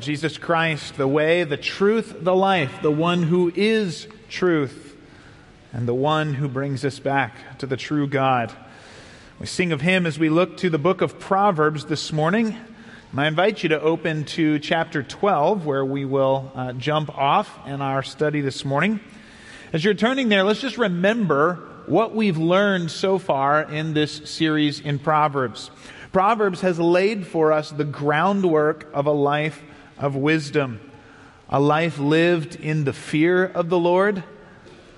Jesus Christ, the way, the truth, the life, the one who is truth, and the one who brings us back to the true God. We sing of him as we look to the book of Proverbs this morning. And I invite you to open to chapter 12, where we will uh, jump off in our study this morning. As you're turning there, let's just remember what we've learned so far in this series in Proverbs. Proverbs has laid for us the groundwork of a life of wisdom, a life lived in the fear of the Lord,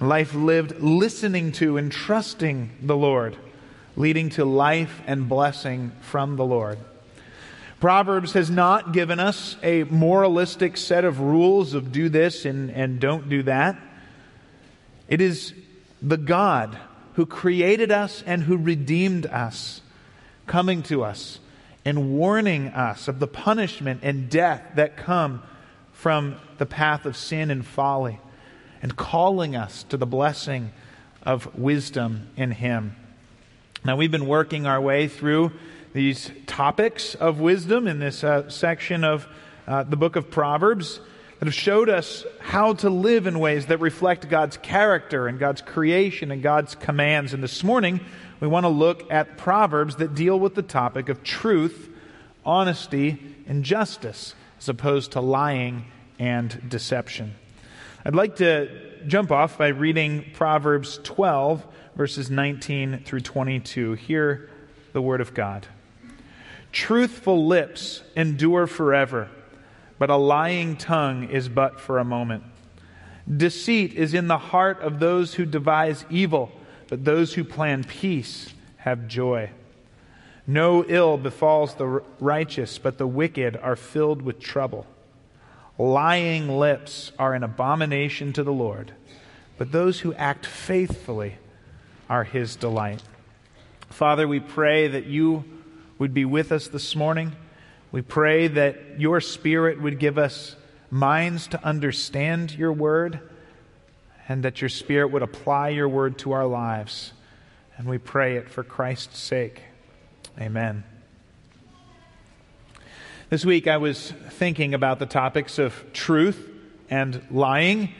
life lived listening to and trusting the Lord, leading to life and blessing from the Lord. Proverbs has not given us a moralistic set of rules of do this and, and don't do that. It is the God who created us and who redeemed us coming to us and warning us of the punishment and death that come from the path of sin and folly, and calling us to the blessing of wisdom in Him. Now, we've been working our way through these topics of wisdom in this uh, section of uh, the book of Proverbs that have showed us how to live in ways that reflect God's character and God's creation and God's commands. And this morning, we want to look at Proverbs that deal with the topic of truth, honesty, and justice, as opposed to lying and deception. I'd like to jump off by reading Proverbs 12, verses 19 through 22. Hear the word of God. Truthful lips endure forever, but a lying tongue is but for a moment. Deceit is in the heart of those who devise evil but those who plan peace have joy. No ill befalls the righteous, but the wicked are filled with trouble. Lying lips are an abomination to the Lord, but those who act faithfully are his delight. Father, we pray that you would be with us this morning. We pray that your Spirit would give us minds to understand your word and that your Spirit would apply your word to our lives. And we pray it for Christ's sake. Amen. This week I was thinking about the topics of truth and lying,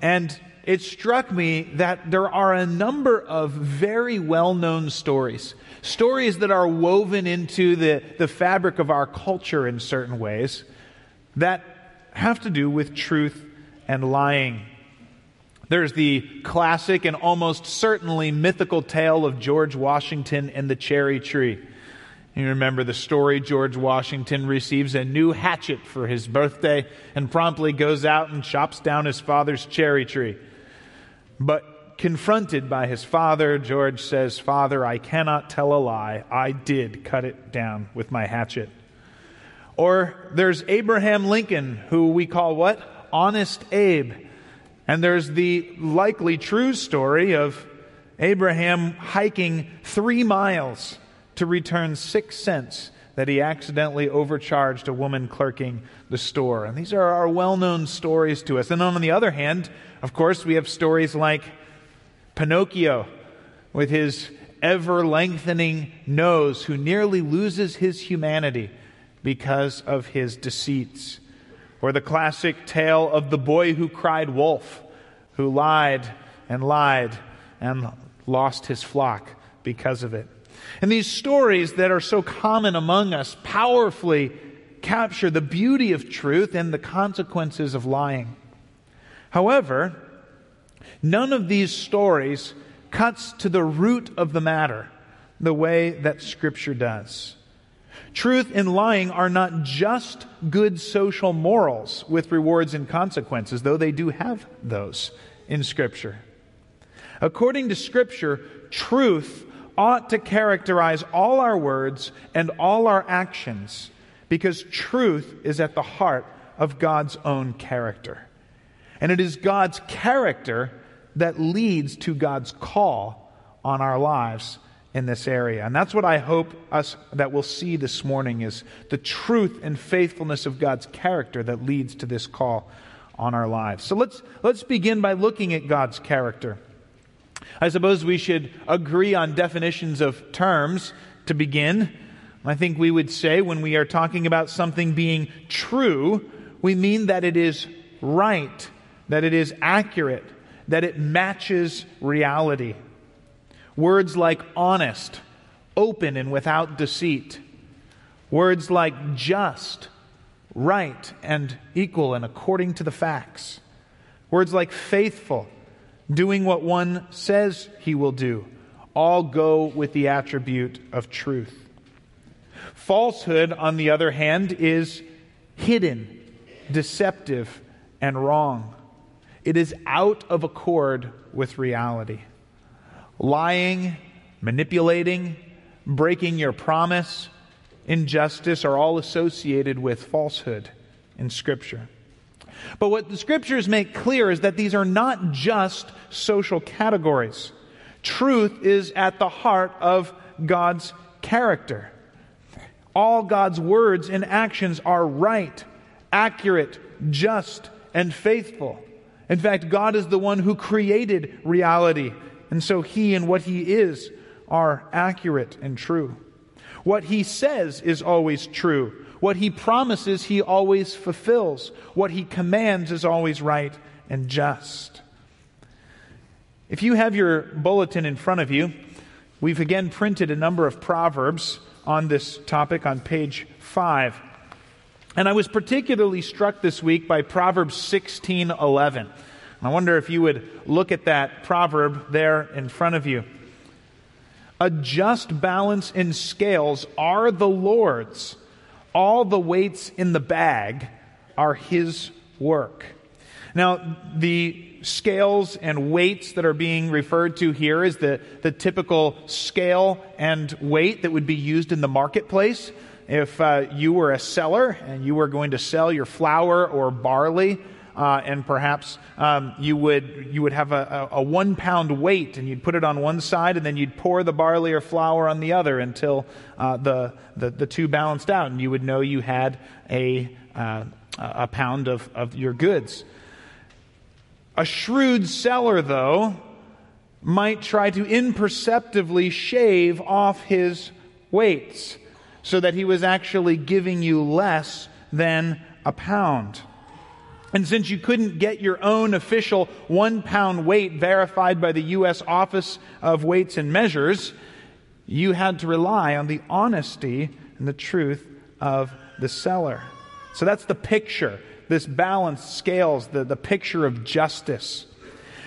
and it struck me that there are a number of very well known stories. Stories that are woven into the, the fabric of our culture in certain ways that have to do with truth and lying. There's the classic and almost certainly mythical tale of George Washington and the cherry tree. You remember the story George Washington receives a new hatchet for his birthday and promptly goes out and chops down his father's cherry tree. But confronted by his father, George says, Father, I cannot tell a lie. I did cut it down with my hatchet. Or there's Abraham Lincoln, who we call what? Honest Abe. And there's the likely true story of Abraham hiking three miles to return six cents that he accidentally overcharged a woman clerking the store. And these are our well known stories to us. And on the other hand, of course, we have stories like Pinocchio with his ever lengthening nose, who nearly loses his humanity because of his deceits. Or the classic tale of the boy who cried wolf, who lied and lied and lost his flock because of it. And these stories that are so common among us powerfully capture the beauty of truth and the consequences of lying. However, none of these stories cuts to the root of the matter the way that Scripture does. Truth and lying are not just good social morals with rewards and consequences, though they do have those in Scripture. According to Scripture, truth ought to characterize all our words and all our actions because truth is at the heart of God's own character. And it is God's character that leads to God's call on our lives in this area. And that's what I hope us that we'll see this morning is the truth and faithfulness of God's character that leads to this call on our lives. So let's let's begin by looking at God's character. I suppose we should agree on definitions of terms to begin. I think we would say when we are talking about something being true, we mean that it is right, that it is accurate, that it matches reality. Words like honest, open and without deceit. Words like just, right, and equal and according to the facts. Words like faithful, doing what one says he will do, all go with the attribute of truth. Falsehood, on the other hand, is hidden, deceptive, and wrong. It is out of accord with reality. Lying, manipulating, breaking your promise, injustice are all associated with falsehood in Scripture. But what the Scriptures make clear is that these are not just social categories. Truth is at the heart of God's character. All God's words and actions are right, accurate, just, and faithful. In fact, God is the one who created reality and so he and what he is are accurate and true. What he says is always true. What he promises, he always fulfills. What he commands is always right and just. If you have your bulletin in front of you, we've again printed a number of proverbs on this topic on page 5. And I was particularly struck this week by Proverbs 16:11. I wonder if you would look at that proverb there in front of you. A just balance in scales are the Lord's. All the weights in the bag are His work. Now, the scales and weights that are being referred to here is the, the typical scale and weight that would be used in the marketplace. If uh, you were a seller and you were going to sell your flour or barley, uh, and perhaps um, you would you would have a, a, one pound weight, and you'd put it on one side, and then you'd pour the barley or flour on the other until uh, the, the, the two balanced out, and you would know you had a uh, a pound of, of your goods. A shrewd seller, though, might try to imperceptibly shave off his weights so that he was actually giving you less than a pound. And since you couldn't get your own official one pound weight verified by the U.S. Office of Weights and Measures, you had to rely on the honesty and the truth of the seller. So that's the picture, this balanced scales, the, the picture of justice.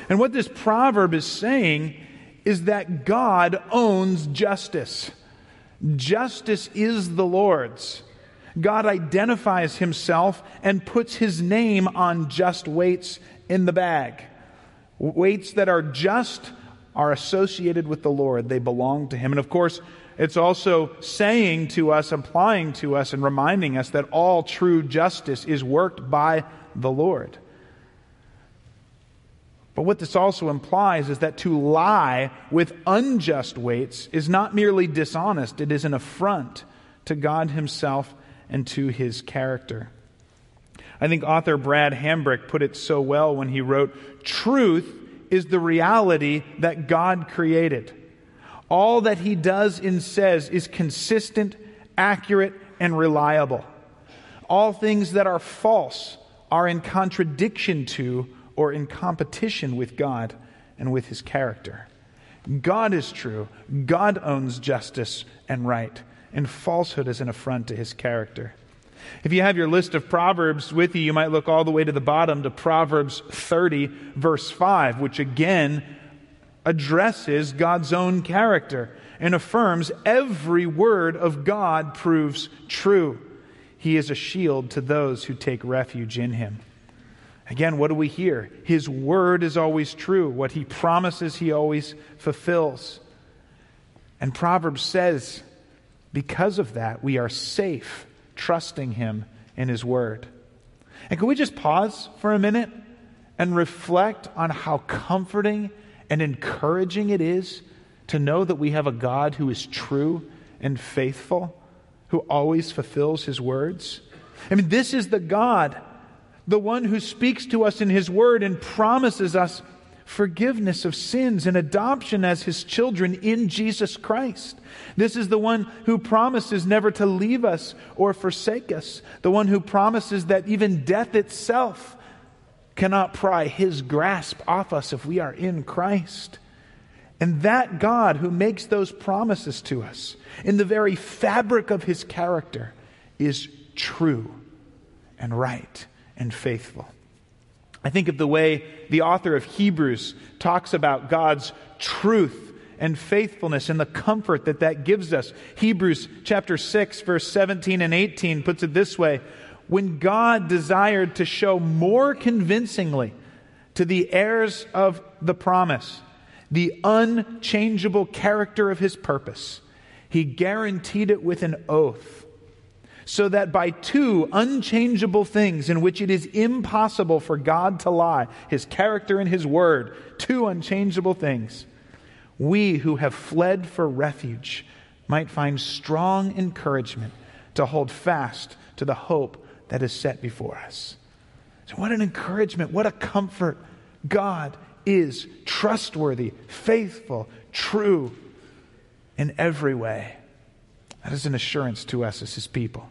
And what this proverb is saying is that God owns justice. Justice is the Lord's. God identifies himself and puts his name on just weights in the bag. Weights that are just are associated with the Lord, they belong to him. And of course, it's also saying to us, applying to us, and reminding us that all true justice is worked by the Lord. But what this also implies is that to lie with unjust weights is not merely dishonest, it is an affront to God Himself and to his character. I think author Brad Hambrick put it so well when he wrote, Truth is the reality that God created. All that he does and says is consistent, accurate, and reliable. All things that are false are in contradiction to or in competition with God and with his character. God is true. God owns justice and right and falsehood is an affront to his character. If you have your list of Proverbs with you, you might look all the way to the bottom to Proverbs 30, verse 5, which again addresses God's own character and affirms every word of God proves true. He is a shield to those who take refuge in him. Again, what do we hear? His word is always true. What he promises, he always fulfills. And Proverbs says because of that, we are safe trusting Him in His Word. And can we just pause for a minute and reflect on how comforting and encouraging it is to know that we have a God who is true and faithful, who always fulfills his words? I mean, this is the God, the one who speaks to us in his word and promises us forgiveness of sins and adoption as his children in Jesus Christ. This is the one who promises never to leave us or forsake us, the one who promises that even death itself cannot pry his grasp off us if we are in Christ. And that God who makes those promises to us in the very fabric of his character is true and right and faithful. I think of the way the author of Hebrews talks about God's truth and faithfulness and the comfort that that gives us. Hebrews chapter 6 verse 17 and 18 puts it this way, when God desired to show more convincingly to the heirs of the promise the unchangeable character of his purpose, he guaranteed it with an oath so that by two unchangeable things in which it is impossible for God to lie, his character and his word, two unchangeable things, we who have fled for refuge might find strong encouragement to hold fast to the hope that is set before us. So, what an encouragement, what a comfort. God is trustworthy, faithful, true in every way. That is an assurance to us as his people.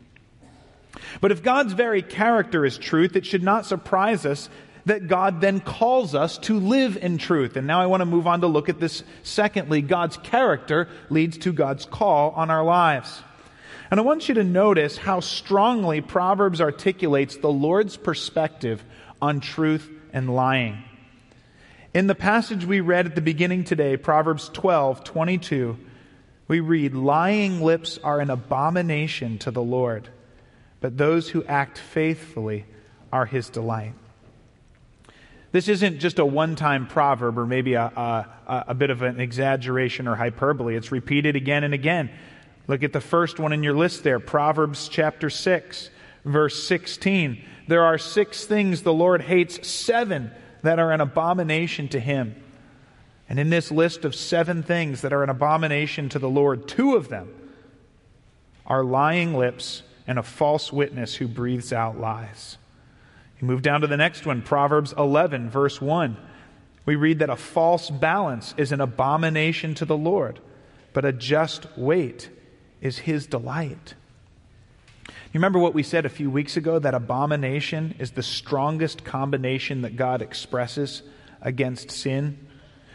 But if God's very character is truth, it should not surprise us that God then calls us to live in truth. And now I want to move on to look at this secondly. God's character leads to God's call on our lives. And I want you to notice how strongly Proverbs articulates the Lord's perspective on truth and lying. In the passage we read at the beginning today, Proverbs 12, 22, we read, Lying lips are an abomination to the Lord but those who act faithfully are his delight. This isn't just a one time proverb or maybe a, a, a, bit of an exaggeration or hyperbole. It's repeated again and again. Look at the first one in your list there Proverbs chapter 6, verse 16. There are six things the Lord hates, seven that are an abomination to him. And in this list of seven things that are an abomination to the Lord, two of them are lying lips and a false witness who breathes out lies. You move down to the next one, Proverbs 11, verse 1. We read that a false balance is an abomination to the Lord, but a just weight is his delight. You remember what we said a few weeks ago that abomination is the strongest combination that God expresses against sin?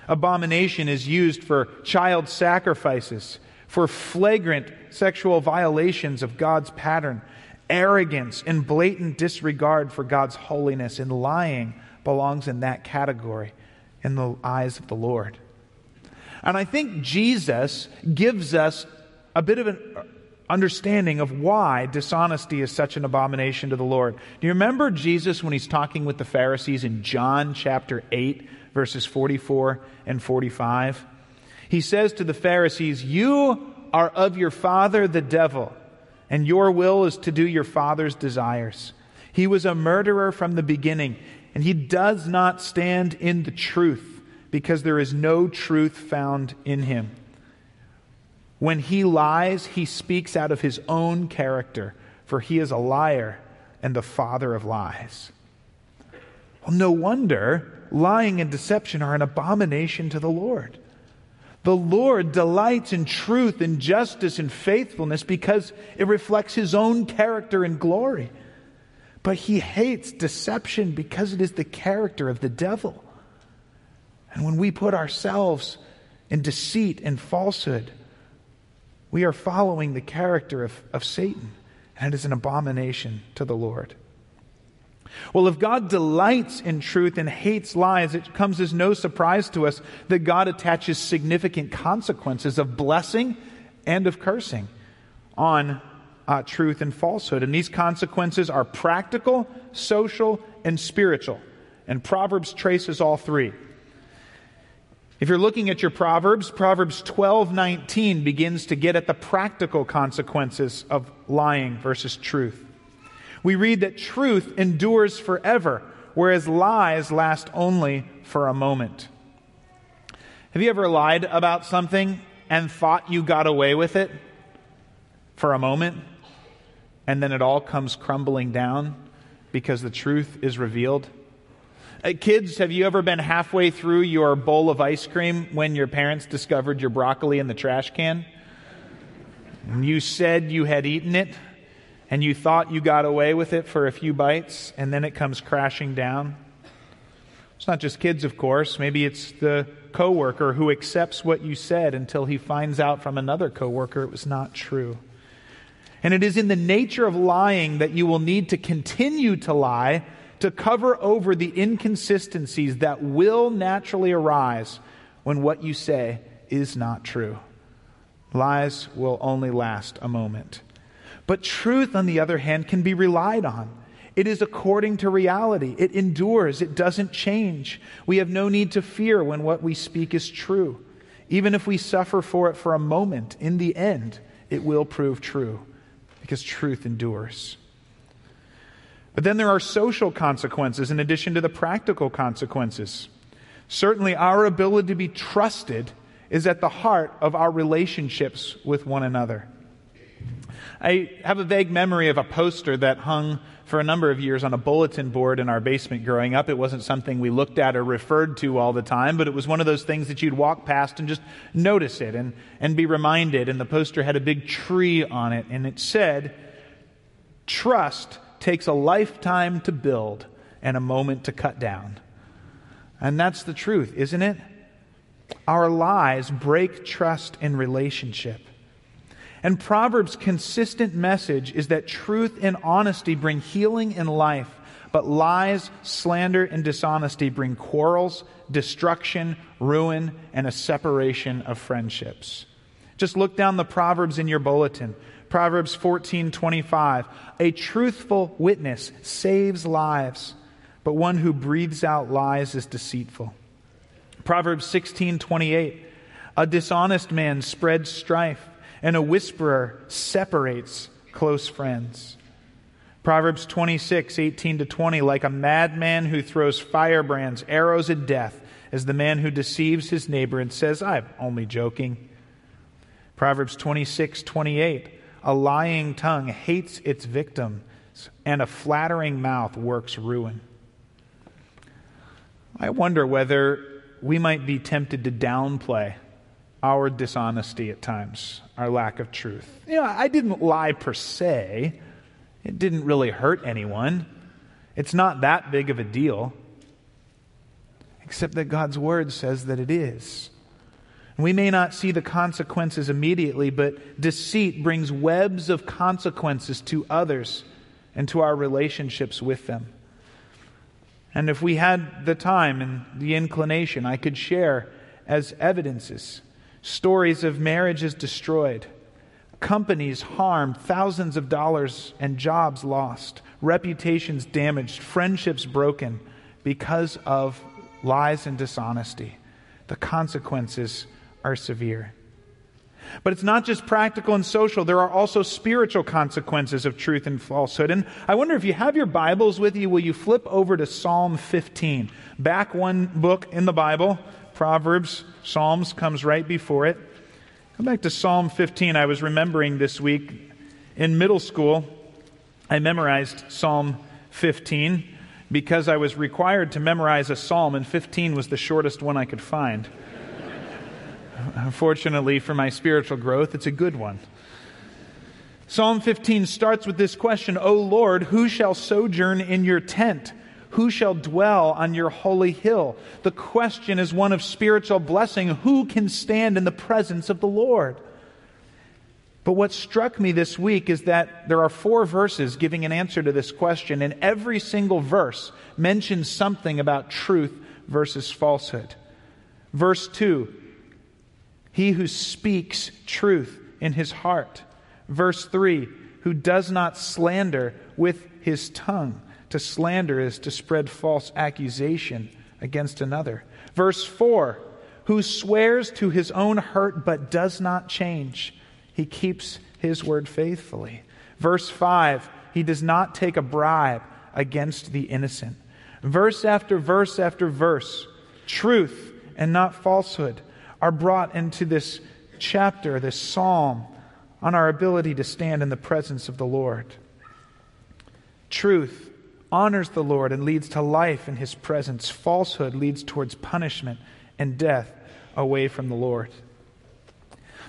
Abomination is used for child sacrifices, for flagrant sexual violations of God's pattern, arrogance and blatant disregard for God's holiness, and lying belongs in that category in the eyes of the Lord. And I think Jesus gives us a bit of an understanding of why dishonesty is such an abomination to the Lord. Do you remember Jesus when he's talking with the Pharisees in John chapter 8, verses 44 and 45? He says to the Pharisees, You are of your father the devil, and your will is to do your father's desires. He was a murderer from the beginning, and he does not stand in the truth, because there is no truth found in him. When he lies, he speaks out of his own character, for he is a liar and the father of lies. Well, no wonder lying and deception are an abomination to the Lord. The Lord delights in truth and justice and faithfulness because it reflects his own character and glory. But he hates deception because it is the character of the devil. And when we put ourselves in deceit and falsehood, we are following the character of, of Satan, and it is an abomination to the Lord. Well, if God delights in truth and hates lies, it comes as no surprise to us that God attaches significant consequences of blessing and of cursing on uh, truth and falsehood. And these consequences are practical, social, and spiritual. And Proverbs traces all three. If you're looking at your Proverbs, Proverbs 12:19 begins to get at the practical consequences of lying versus truth we read that truth endures forever, whereas lies last only for a moment. Have you ever lied about something and thought you got away with it for a moment, and then it all comes crumbling down because the truth is revealed? Uh, kids, have you ever been halfway through your bowl of ice cream when your parents discovered your broccoli in the trash can? And you said you had eaten it, and you thought you got away with it for a few bites, and then it comes crashing down? It's not just kids, of course. Maybe it's the coworker who accepts what you said until he finds out from another coworker it was not true. And it is in the nature of lying that you will need to continue to lie to cover over the inconsistencies that will naturally arise when what you say is not true. Lies will only last a moment. But truth, on the other hand, can be relied on. It is according to reality. It endures. It doesn't change. We have no need to fear when what we speak is true. Even if we suffer for it for a moment, in the end, it will prove true because truth endures. But then there are social consequences in addition to the practical consequences. Certainly, our ability to be trusted is at the heart of our relationships with one another. I have a vague memory of a poster that hung for a number of years on a bulletin board in our basement growing up. It wasn't something we looked at or referred to all the time, but it was one of those things that you'd walk past and just notice it and, and be reminded. And the poster had a big tree on it, and it said, Trust takes a lifetime to build and a moment to cut down. And that's the truth, isn't it? Our lies break trust in relationship. And Proverbs' consistent message is that truth and honesty bring healing and life, but lies, slander, and dishonesty bring quarrels, destruction, ruin, and a separation of friendships. Just look down the Proverbs in your bulletin. Proverbs 14:25 A truthful witness saves lives, but one who breathes out lies is deceitful. Proverbs 16:28 A dishonest man spreads strife, and a whisperer separates close friends. Proverbs 26, 18 to 20, like a madman who throws firebrands, arrows at death, as the man who deceives his neighbor and says, I'm only joking. Proverbs 26, 28, a lying tongue hates its victim, and a flattering mouth works ruin. I wonder whether we might be tempted to downplay our dishonesty at times, our lack of truth. You know, I didn't lie per se, it didn't really hurt anyone. It's not that big of a deal, except that God's word says that it is. We may not see the consequences immediately, but deceit brings webs of consequences to others and to our relationships with them. And if we had the time and the inclination, I could share as evidences stories of marriages destroyed, companies harmed, thousands of dollars and jobs lost, reputations damaged, friendships broken because of lies and dishonesty. The consequences are severe. But it's not just practical and social, there are also spiritual consequences of truth and falsehood. And I wonder if you have your Bibles with you, will you flip over to Psalm 15? Back one book in the Bible, Proverbs, Psalms comes right before it. Come back to Psalm 15. I was remembering this week in middle school, I memorized Psalm 15 because I was required to memorize a psalm, and 15 was the shortest one I could find. Unfortunately, for my spiritual growth, it's a good one. Psalm 15 starts with this question O Lord, who shall sojourn in your tent? Who shall dwell on your holy hill? The question is one of spiritual blessing. Who can stand in the presence of the Lord? But what struck me this week is that there are four verses giving an answer to this question, and every single verse mentions something about truth versus falsehood. Verse 2 he who speaks truth in his heart. Verse 3 Who does not slander with his tongue. To slander is to spread false accusation against another. Verse 4 Who swears to his own hurt but does not change. He keeps his word faithfully. Verse 5 He does not take a bribe against the innocent. Verse after verse after verse, truth and not falsehood are brought into this chapter, this psalm, on our ability to stand in the presence of the Lord. Truth honors the Lord and leads to life in his presence. Falsehood leads towards punishment and death away from the Lord.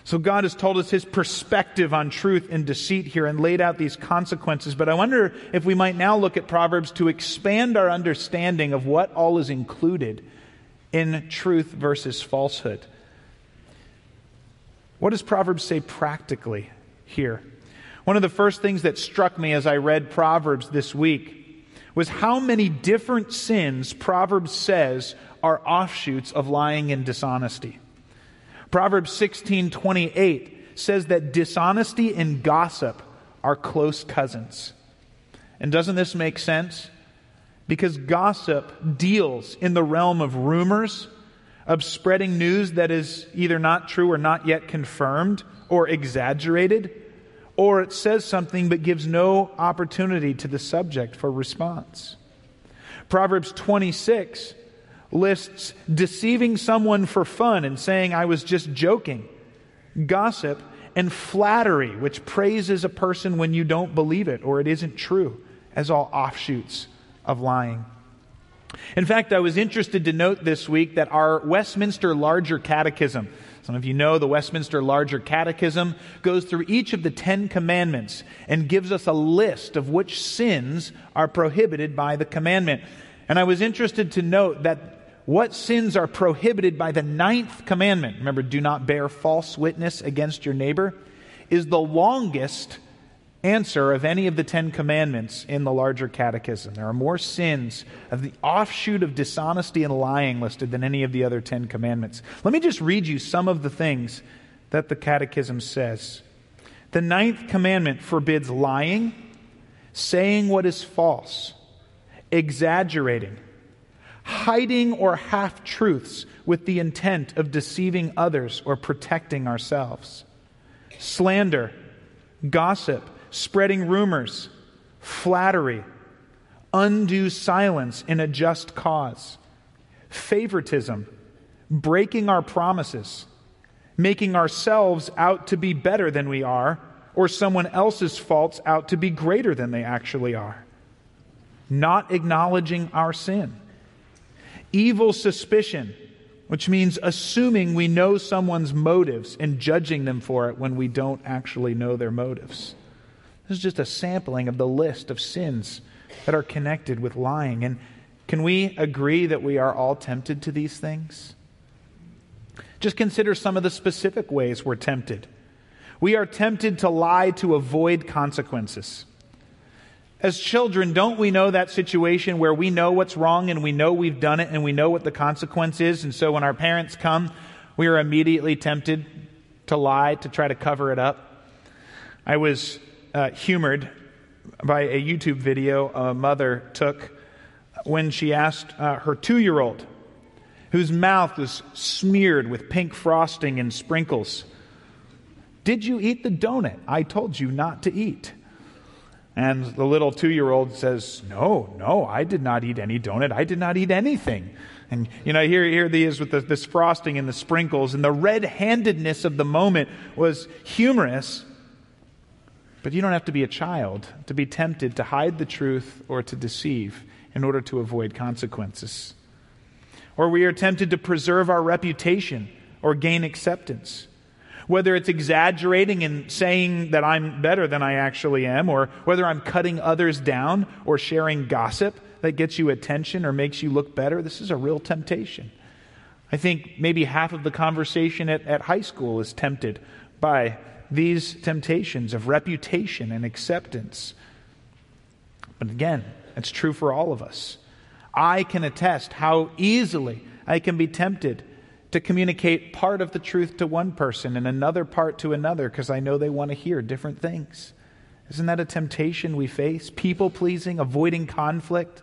So God has told us his perspective on truth and deceit here and laid out these consequences. But I wonder if we might now look at Proverbs to expand our understanding of what all is included in truth versus falsehood. What does Proverbs say practically here? One of the first things that struck me as I read Proverbs this week was how many different sins Proverbs says are offshoots of lying and dishonesty. Proverbs 16:28 says that dishonesty and gossip are close cousins. And doesn't this make sense? Because gossip deals in the realm of rumors, of spreading news that is either not true or not yet confirmed or exaggerated, or it says something but gives no opportunity to the subject for response. Proverbs 26 lists deceiving someone for fun and saying, I was just joking, gossip, and flattery, which praises a person when you don't believe it or it isn't true, as all offshoots of lying. In fact, I was interested to note this week that our Westminster Larger Catechism, some of you know the Westminster Larger Catechism, goes through each of the Ten Commandments and gives us a list of which sins are prohibited by the commandment. And I was interested to note that what sins are prohibited by the ninth commandment, remember, do not bear false witness against your neighbor, is the longest answer of any of the Ten Commandments in the larger catechism. There are more sins of the offshoot of dishonesty and lying listed than any of the other Ten Commandments. Let me just read you some of the things that the catechism says. The ninth commandment forbids lying, saying what is false, exaggerating hiding or half truths with the intent of deceiving others or protecting ourselves, slander, gossip, spreading rumors, flattery, undue silence in a just cause, favoritism, breaking our promises, making ourselves out to be better than we are, or someone else's faults out to be greater than they actually are, not acknowledging our sin Evil suspicion, which means assuming we know someone's motives and judging them for it when we don't actually know their motives. This is just a sampling of the list of sins that are connected with lying. And can we agree that we are all tempted to these things? Just consider some of the specific ways we're tempted. We are tempted to lie to avoid consequences. As children, don't we know that situation where we know what's wrong and we know we've done it and we know what the consequence is? And so when our parents come, we are immediately tempted to lie, to try to cover it up. I was uh, humored by a YouTube video a mother took when she asked uh, her two year old, whose mouth was smeared with pink frosting and sprinkles, Did you eat the donut I told you not to eat? And the little two year old says, No, no, I did not eat any donut. I did not eat anything. And, you know, here, here he is with the, this frosting and the sprinkles, and the red handedness of the moment was humorous. But you don't have to be a child to be tempted to hide the truth or to deceive in order to avoid consequences. Or we are tempted to preserve our reputation or gain acceptance whether it's exaggerating and saying that I'm better than I actually am, or whether I'm cutting others down or sharing gossip that gets you attention or makes you look better, this is a real temptation. I think maybe half of the conversation at, at high school is tempted by these temptations of reputation and acceptance. But again, it's true for all of us. I can attest how easily I can be tempted to communicate part of the truth to one person and another part to another because I know they want to hear different things. Isn't that a temptation we face? People pleasing, avoiding conflict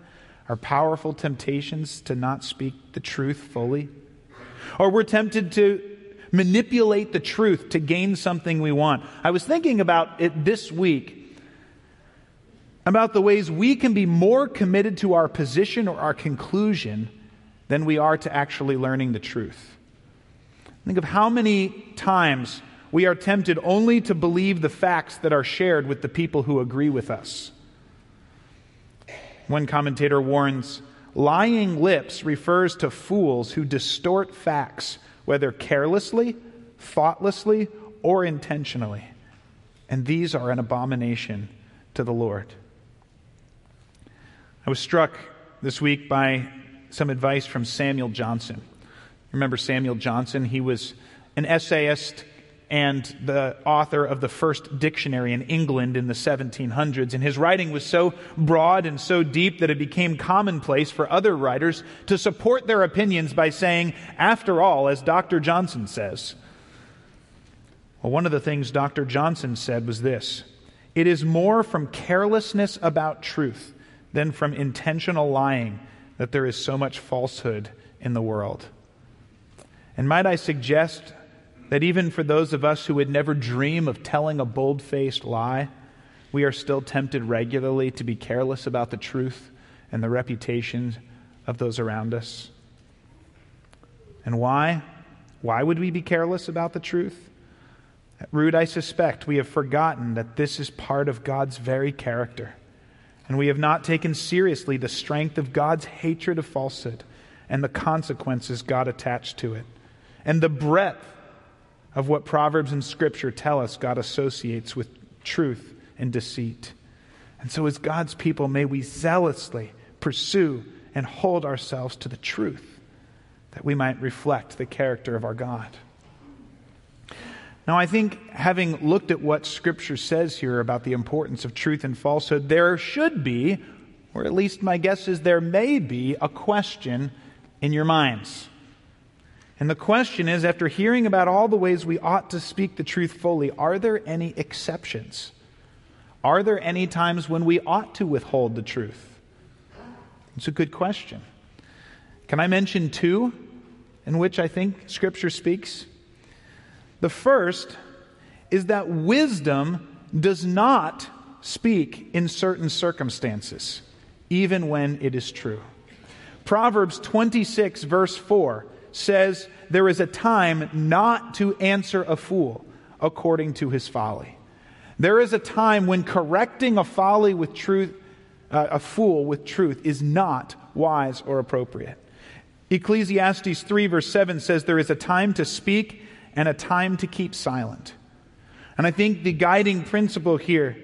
are powerful temptations to not speak the truth fully. Or we're tempted to manipulate the truth to gain something we want. I was thinking about it this week about the ways we can be more committed to our position or our conclusion than we are to actually learning the truth. Think of how many times we are tempted only to believe the facts that are shared with the people who agree with us. One commentator warns lying lips refers to fools who distort facts, whether carelessly, thoughtlessly, or intentionally. And these are an abomination to the Lord. I was struck this week by some advice from Samuel Johnson. Remember Samuel Johnson? He was an essayist and the author of the first dictionary in England in the 1700s. And his writing was so broad and so deep that it became commonplace for other writers to support their opinions by saying, after all, as Dr. Johnson says. Well, one of the things Dr. Johnson said was this It is more from carelessness about truth than from intentional lying that there is so much falsehood in the world. And might I suggest that even for those of us who would never dream of telling a bold faced lie, we are still tempted regularly to be careless about the truth and the reputation of those around us. And why? Why would we be careless about the truth? At root, I suspect we have forgotten that this is part of God's very character. And we have not taken seriously the strength of God's hatred of falsehood and the consequences God attached to it and the breadth of what Proverbs and Scripture tell us God associates with truth and deceit. And so, as God's people, may we zealously pursue and hold ourselves to the truth that we might reflect the character of our God. Now, I think having looked at what Scripture says here about the importance of truth and falsehood, there should be, or at least my guess is there may be, a question in your minds. And the question is after hearing about all the ways we ought to speak the truth fully, are there any exceptions? Are there any times when we ought to withhold the truth? It's a good question. Can I mention two in which I think Scripture speaks? The first is that wisdom does not speak in certain circumstances, even when it is true. Proverbs 26, verse 4 says, There is a time not to answer a fool according to his folly. There is a time when correcting a folly with truth, uh, a fool with truth, is not wise or appropriate. Ecclesiastes 3, verse 7 says, There is a time to speak and a time to keep silent. And I think the guiding principle here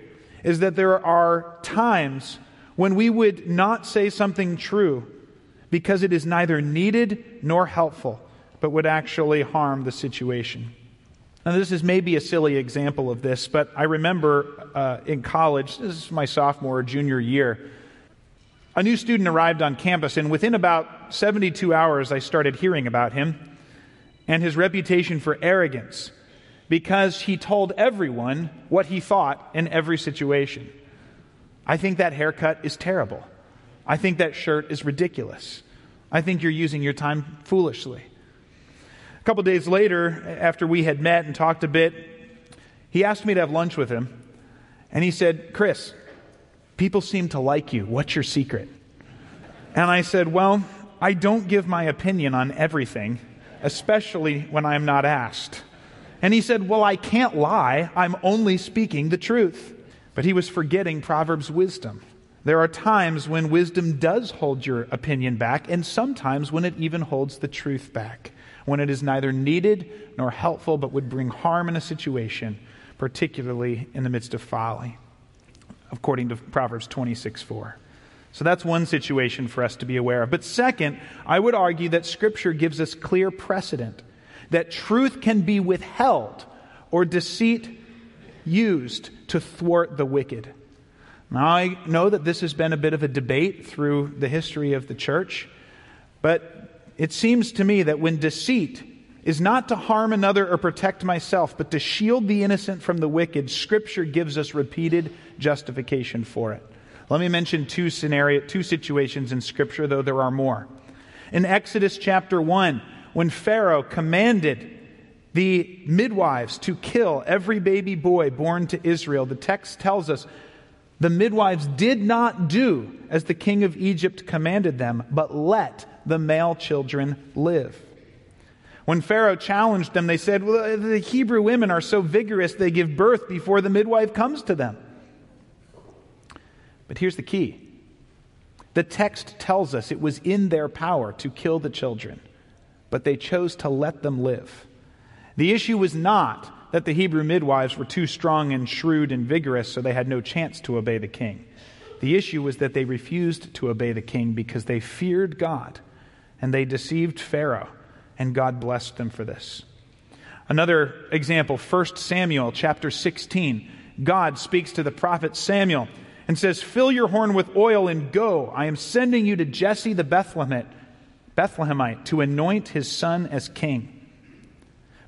is that there are times when we would not say something true because it is neither needed nor helpful, but would actually harm the situation. Now, this is maybe a silly example of this, but I remember uh, in college, this is my sophomore or junior year, a new student arrived on campus, and within about 72 hours, I started hearing about him and his reputation for arrogance because he told everyone what he thought in every situation. I think that haircut is terrible. I think that shirt is ridiculous. I think you're using your time foolishly. A couple days later, after we had met and talked a bit, he asked me to have lunch with him. And he said, Chris, people seem to like you. What's your secret? And I said, Well, I don't give my opinion on everything, especially when I'm not asked. And he said, Well, I can't lie. I'm only speaking the truth. But he was forgetting Proverbs wisdom. There are times when wisdom does hold your opinion back, and sometimes when it even holds the truth back, when it is neither needed nor helpful, but would bring harm in a situation, particularly in the midst of folly, according to Proverbs 26 4. So that's one situation for us to be aware of. But second, I would argue that Scripture gives us clear precedent that truth can be withheld or deceit used to thwart the wicked. Now, I know that this has been a bit of a debate through the history of the church, but it seems to me that when deceit is not to harm another or protect myself, but to shield the innocent from the wicked, Scripture gives us repeated justification for it. Let me mention two scenario, two situations in Scripture, though there are more. In Exodus chapter 1, when Pharaoh commanded the midwives to kill every baby boy born to Israel, the text tells us The midwives did not do as the king of Egypt commanded them, but let the male children live. When Pharaoh challenged them, they said, Well, the Hebrew women are so vigorous, they give birth before the midwife comes to them. But here's the key the text tells us it was in their power to kill the children, but they chose to let them live. The issue was not that the Hebrew midwives were too strong and shrewd and vigorous, so they had no chance to obey the king. The issue was that they refused to obey the king because they feared God and they deceived Pharaoh, and God blessed them for this. Another example, 1 Samuel chapter 16. God speaks to the prophet Samuel and says, Fill your horn with oil and go. I am sending you to Jesse the Bethlehemite, Bethlehemite to anoint his son as king.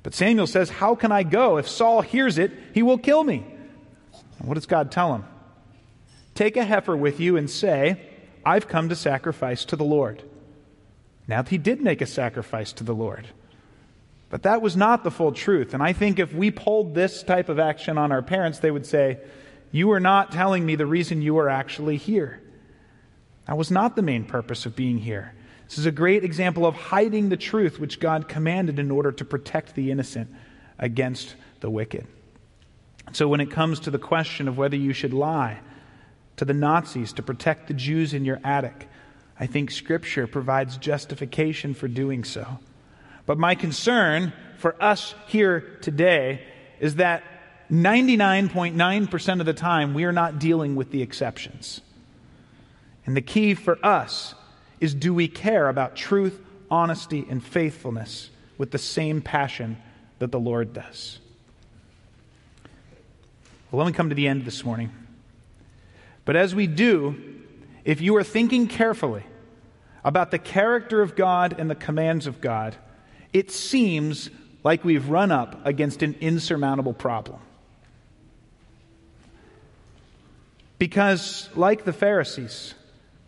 But Samuel says, How can I go? If Saul hears it, he will kill me. And what does God tell him? Take a heifer with you and say, I've come to sacrifice to the Lord. Now, he did make a sacrifice to the Lord. But that was not the full truth. And I think if we pulled this type of action on our parents, they would say, You are not telling me the reason you are actually here. That was not the main purpose of being here. This is a great example of hiding the truth which God commanded in order to protect the innocent against the wicked. So, when it comes to the question of whether you should lie to the Nazis to protect the Jews in your attic, I think Scripture provides justification for doing so. But my concern for us here today is that 99.9% of the time we are not dealing with the exceptions. And the key for us is do we care about truth, honesty, and faithfulness with the same passion that the Lord does? Well, let me come to the end this morning. But as we do, if you are thinking carefully about the character of God and the commands of God, it seems like we've run up against an insurmountable problem. Because, like the Pharisees,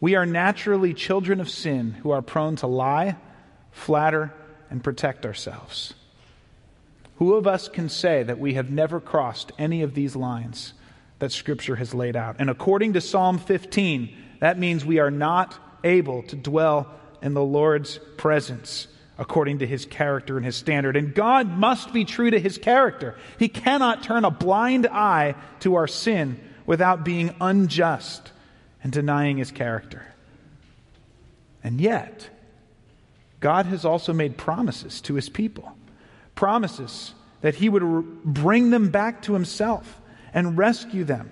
we are naturally children of sin who are prone to lie, flatter, and protect ourselves. Who of us can say that we have never crossed any of these lines that Scripture has laid out? And according to Psalm 15, that means we are not able to dwell in the Lord's presence according to his character and his standard. And God must be true to his character. He cannot turn a blind eye to our sin without being unjust and denying his character. And yet, God has also made promises to his people promises that he would bring them back to himself and rescue them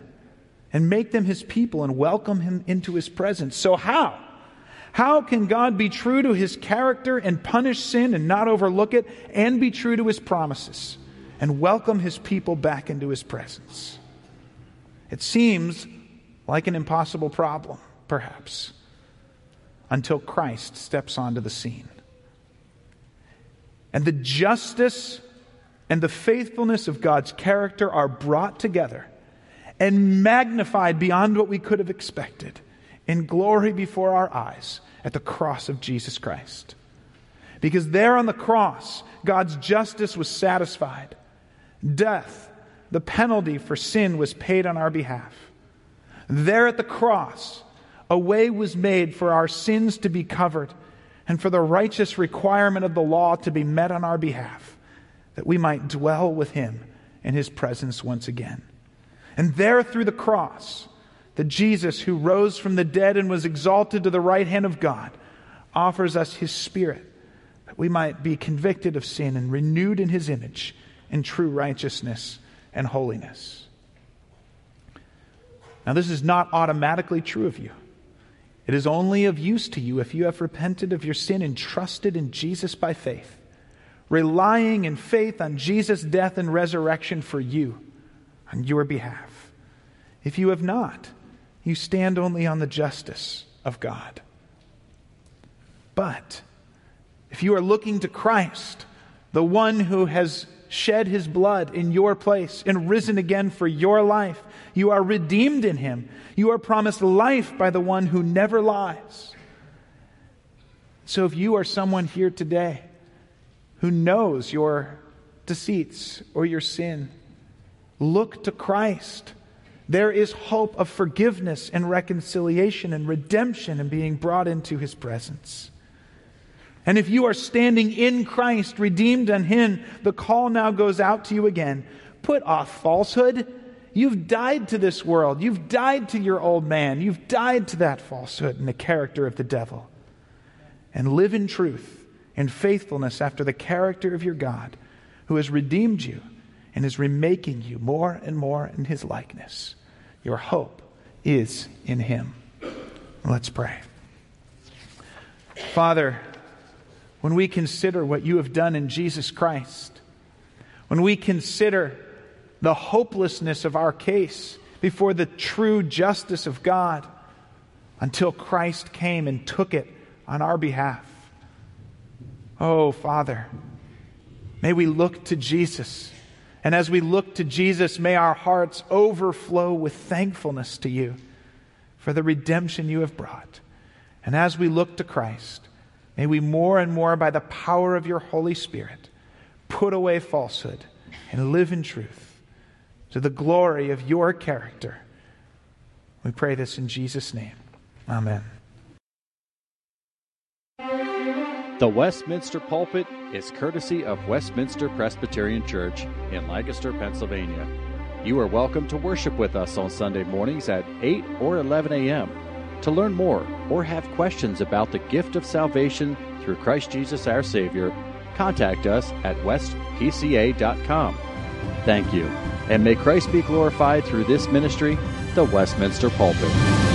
and make them his people and welcome him into his presence. So, how? How can God be true to his character and punish sin and not overlook it and be true to his promises and welcome his people back into his presence? It seems like an impossible problem, perhaps, until Christ steps onto the scene. And the justice and the faithfulness of God's character are brought together and magnified beyond what we could have expected in glory before our eyes at the cross of Jesus Christ. Because there on the cross, God's justice was satisfied. Death, the penalty for sin, was paid on our behalf. There at the cross, a way was made for our sins to be covered and for the righteous requirement of the law to be met on our behalf, that we might dwell with Him in His presence once again. And there through the cross, the Jesus who rose from the dead and was exalted to the right hand of God offers us His Spirit, that we might be convicted of sin and renewed in His image in true righteousness and holiness. Now, this is not automatically true of you. It is only of use to you if you have repented of your sin and trusted in Jesus by faith, relying in faith on Jesus' death and resurrection for you, on your behalf. If you have not, you stand only on the justice of God. But if you are looking to Christ, the one who has shed his blood in your place and risen again for your life. You are redeemed in him. You are promised life by the one who never lies. So if you are someone here today who knows your deceits or your sin, look to Christ. there is hope of forgiveness and reconciliation and redemption and being brought into his presence. And if you are standing in Christ, redeemed in him, the call now goes out to you again. Put off falsehood. You've died to this world. You've died to your old man. You've died to that falsehood and the character of the devil. And live in truth and faithfulness after the character of your God, who has redeemed you and is remaking you more and more in his likeness. Your hope is in him. Let's pray. Father, when we consider what you have done in Jesus Christ, when we consider the hopelessness of our case before the true justice of God until Christ came and took it on our behalf. Oh, Father, may we look to Jesus and as we look to Jesus, may our hearts overflow with thankfulness to you for the redemption you have brought. And as we look to Christ, may we more and more, by the power of your Holy Spirit, put away falsehood and live in truth to the glory of your character. We pray this in Jesus' name. Amen. The Westminster Pulpit is courtesy of Westminster Presbyterian Church in Lancaster, Pennsylvania. You are welcome to worship with us on Sunday mornings at 8 or 11 a.m. To learn more or have questions about the gift of salvation through Christ Jesus our Savior, contact us at westpca.com. Thank you, and may Christ be glorified through this ministry, the Westminster Pulpit.